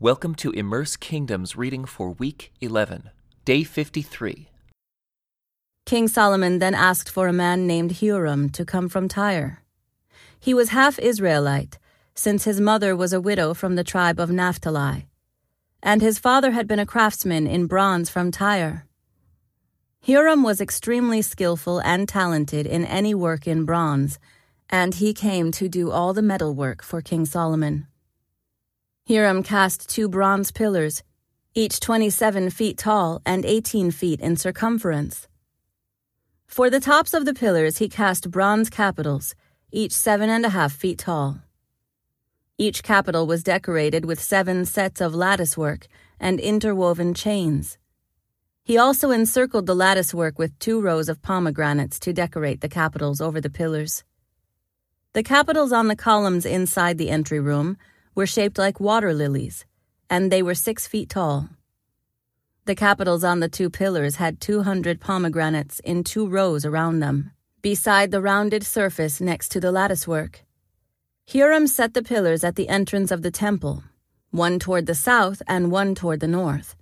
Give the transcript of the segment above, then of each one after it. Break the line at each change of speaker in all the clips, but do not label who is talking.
Welcome to Immerse Kingdoms reading for week 11, day 53.
King Solomon then asked for a man named Huram to come from Tyre. He was half Israelite, since his mother was a widow from the tribe of Naphtali, and his father had been a craftsman in bronze from Tyre. Huram was extremely skillful and talented in any work in bronze, and he came to do all the metalwork for King Solomon. Huram cast two bronze pillars, each 27 feet tall and 18 feet in circumference. For the tops of the pillars, he cast bronze capitals, each seven and a half feet tall. Each capital was decorated with seven sets of latticework and interwoven chains. He also encircled the latticework with two rows of pomegranates to decorate the capitals over the pillars. The capitals on the columns inside the entry room were shaped like water lilies, and they were six feet tall. The capitals on the two pillars had 200 pomegranates in two rows around them, beside the rounded surface next to the latticework. Hiram set the pillars at the entrance of the temple, one toward the south and one toward the north.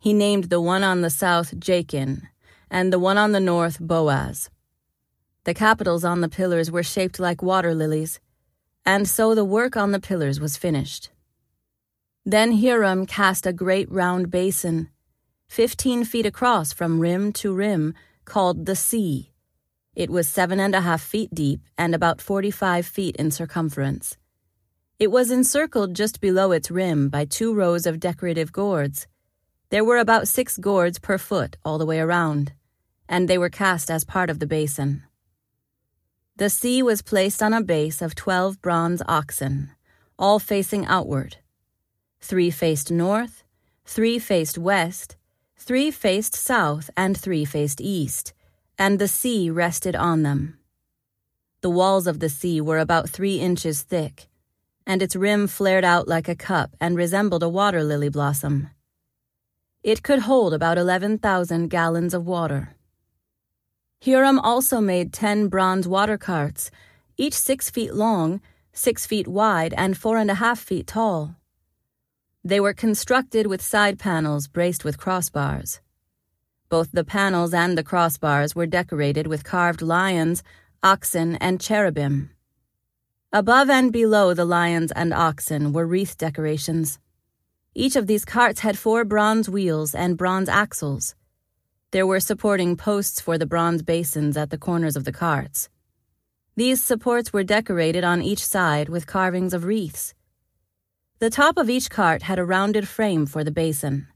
He named the one on the south Jachin, and the one on the north Boaz. The capitals on the pillars were shaped like water lilies, and so the work on the pillars was finished. Then Hiram cast a great round basin, fifteen feet across from rim to rim, called the sea. It was seven and a half feet deep and about forty five feet in circumference. It was encircled just below its rim by two rows of decorative gourds. There were about six gourds per foot all the way around, and they were cast as part of the basin. The sea was placed on a base of twelve bronze oxen, all facing outward. Three faced north, three faced west, three faced south, and three faced east, and the sea rested on them. The walls of the sea were about three inches thick, and its rim flared out like a cup and resembled a water lily blossom. It could hold about 11,000 gallons of water. Huram also made ten bronze water carts, each six feet long, six feet wide, and four and a half feet tall. They were constructed with side panels braced with crossbars. Both the panels and the crossbars were decorated with carved lions, oxen, and cherubim. Above and below the lions and oxen were wreath decorations. Each of these carts had four bronze wheels and bronze axles. There were supporting posts for the bronze basins at the corners of the carts. These supports were decorated on each side with carvings of wreaths. The top of each cart had a rounded frame for the basin.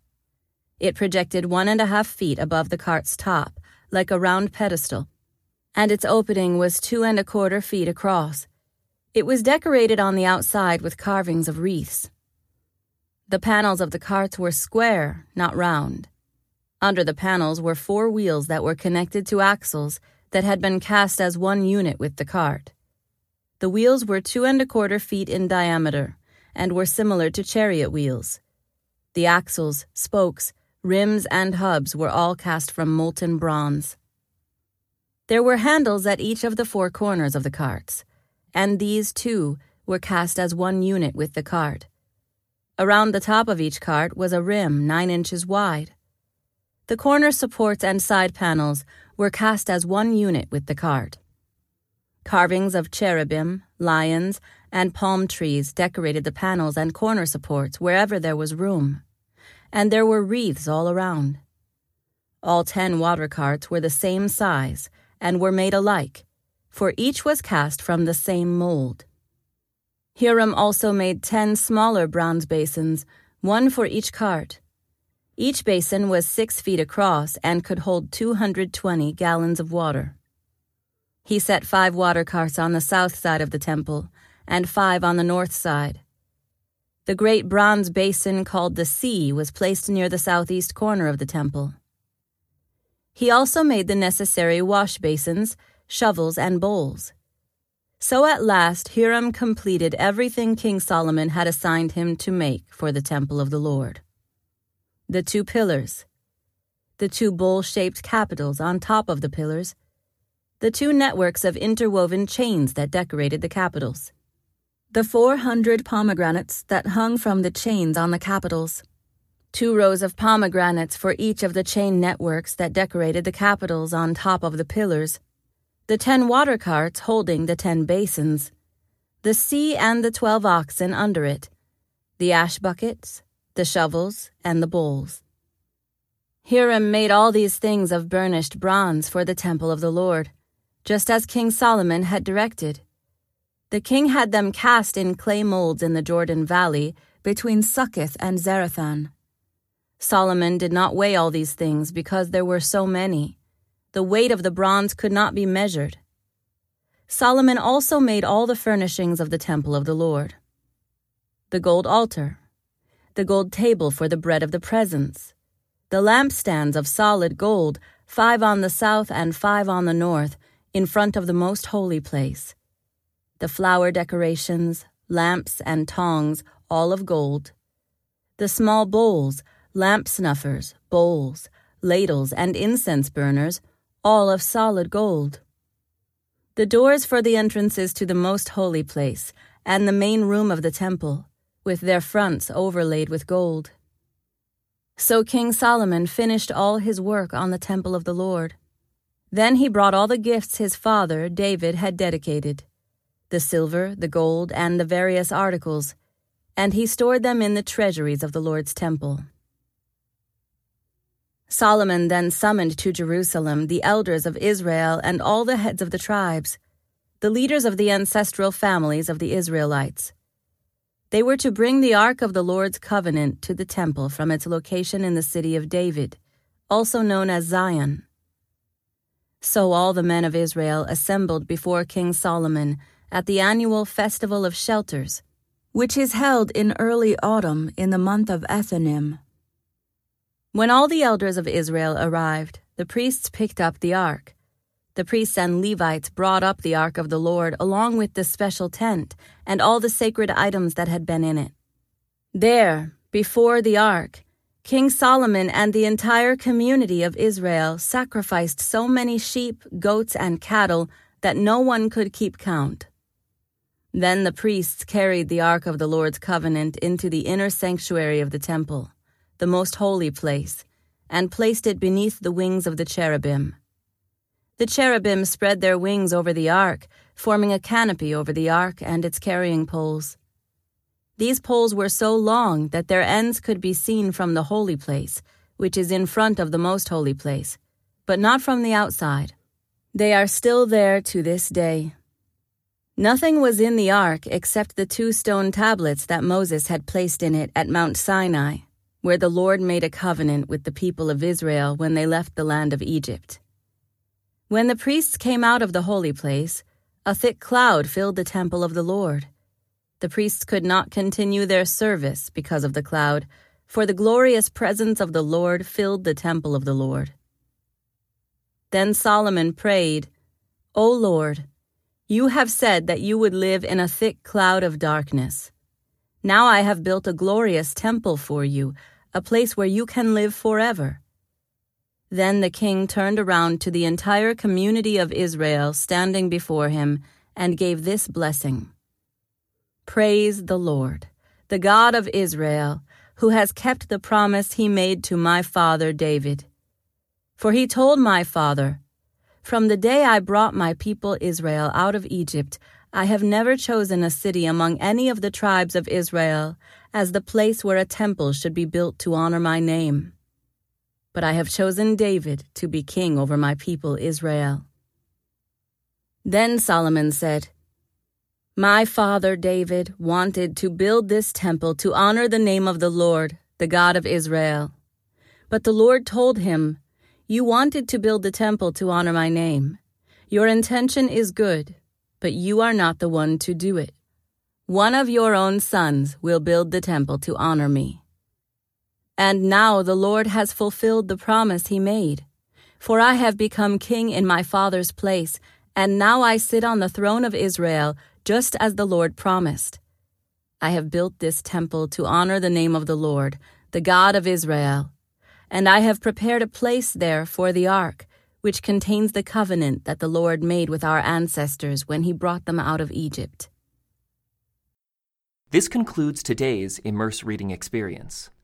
It projected one and a half feet above the cart's top, like a round pedestal, and its opening was two and a quarter feet across. It was decorated on the outside with carvings of wreaths. The panels of the carts were square, not round. Under the panels were four wheels that were connected to axles that had been cast as one unit with the cart. The wheels were two and a quarter feet in diameter and were similar to chariot wheels. The axles, spokes, rims, and hubs were all cast from molten bronze. There were handles at each of the four corners of the carts, and these, too, were cast as one unit with the cart. Around the top of each cart was a rim nine inches wide. The corner supports and side panels were cast as one unit with the cart. Carvings of cherubim, lions, and palm trees decorated the panels and corner supports wherever there was room, and there were wreaths all around. All ten water carts were the same size and were made alike, for each was cast from the same mold. Hiram also made ten smaller bronze basins, one for each cart each basin was six feet across and could hold 220 gallons of water. He set five water carts on the south side of the temple and five on the north side. The great bronze basin called the Sea was placed near the southeast corner of the temple. He also made the necessary wash basins, shovels, and bowls. So at last Hiram completed everything King Solomon had assigned him to make for the temple of the Lord the two pillars, the two bowl shaped capitals on top of the pillars, the two networks of interwoven chains that decorated the capitals, the four hundred pomegranates that hung from the chains on the capitals, two rows of pomegranates for each of the chain networks that decorated the capitals on top of the pillars, the ten water carts holding the ten basins, the sea and the twelve oxen under it, the ash buckets, the shovels, and the bowls. Hiram made all these things of burnished bronze for the temple of the Lord, just as King Solomon had directed. The king had them cast in clay molds in the Jordan Valley between Succoth and Zarethan. Solomon did not weigh all these things because there were so many. The weight of the bronze could not be measured. Solomon also made all the furnishings of the temple of the Lord the gold altar, the gold table for the bread of the presence, the lampstands of solid gold, five on the south and five on the north, in front of the most holy place. The flower decorations, lamps, and tongs, all of gold, the small bowls, lamp snuffers, bowls, ladles, and incense burners, all of solid gold. The doors for the entrances to the most holy place, and the main room of the temple, with their fronts overlaid with gold. So King Solomon finished all his work on the temple of the Lord. Then he brought all the gifts his father, David, had dedicated the silver, the gold, and the various articles, and he stored them in the treasuries of the Lord's temple. Solomon then summoned to Jerusalem the elders of Israel and all the heads of the tribes, the leaders of the ancestral families of the Israelites. They were to bring the ark of the Lord's covenant to the temple from its location in the city of David, also known as Zion. So all the men of Israel assembled before King Solomon at the annual Festival of Shelters, which is held in early autumn in the month of Ethanim. When all the elders of Israel arrived, the priests picked up the ark. The priests and Levites brought up the ark of the Lord along with the special tent and all the sacred items that had been in it. There, before the ark, King Solomon and the entire community of Israel sacrificed so many sheep, goats, and cattle that no one could keep count. Then the priests carried the ark of the Lord's covenant into the inner sanctuary of the temple, the most holy place, and placed it beneath the wings of the cherubim. The cherubim spread their wings over the ark, forming a canopy over the ark and its carrying poles. These poles were so long that their ends could be seen from the holy place, which is in front of the most holy place, but not from the outside. They are still there to this day. Nothing was in the ark except the two stone tablets that Moses had placed in it at Mount Sinai, where the Lord made a covenant with the people of Israel when they left the land of Egypt. When the priests came out of the holy place, a thick cloud filled the temple of the Lord. The priests could not continue their service because of the cloud, for the glorious presence of the Lord filled the temple of the Lord. Then Solomon prayed, O Lord, you have said that you would live in a thick cloud of darkness. Now I have built a glorious temple for you, a place where you can live forever. Then the king turned around to the entire community of Israel standing before him and gave this blessing Praise the Lord, the God of Israel, who has kept the promise he made to my father David. For he told my father, from the day I brought my people Israel out of Egypt, I have never chosen a city among any of the tribes of Israel as the place where a temple should be built to honor my name. But I have chosen David to be king over my people Israel. Then Solomon said, My father David wanted to build this temple to honor the name of the Lord, the God of Israel. But the Lord told him, you wanted to build the temple to honor my name. Your intention is good, but you are not the one to do it. One of your own sons will build the temple to honor me. And now the Lord has fulfilled the promise he made. For I have become king in my father's place, and now I sit on the throne of Israel, just as the Lord promised. I have built this temple to honor the name of the Lord, the God of Israel and I have prepared a place there for the ark, which contains the covenant that the Lord made with our ancestors when he brought them out of Egypt.
This concludes today's Immerse Reading Experience.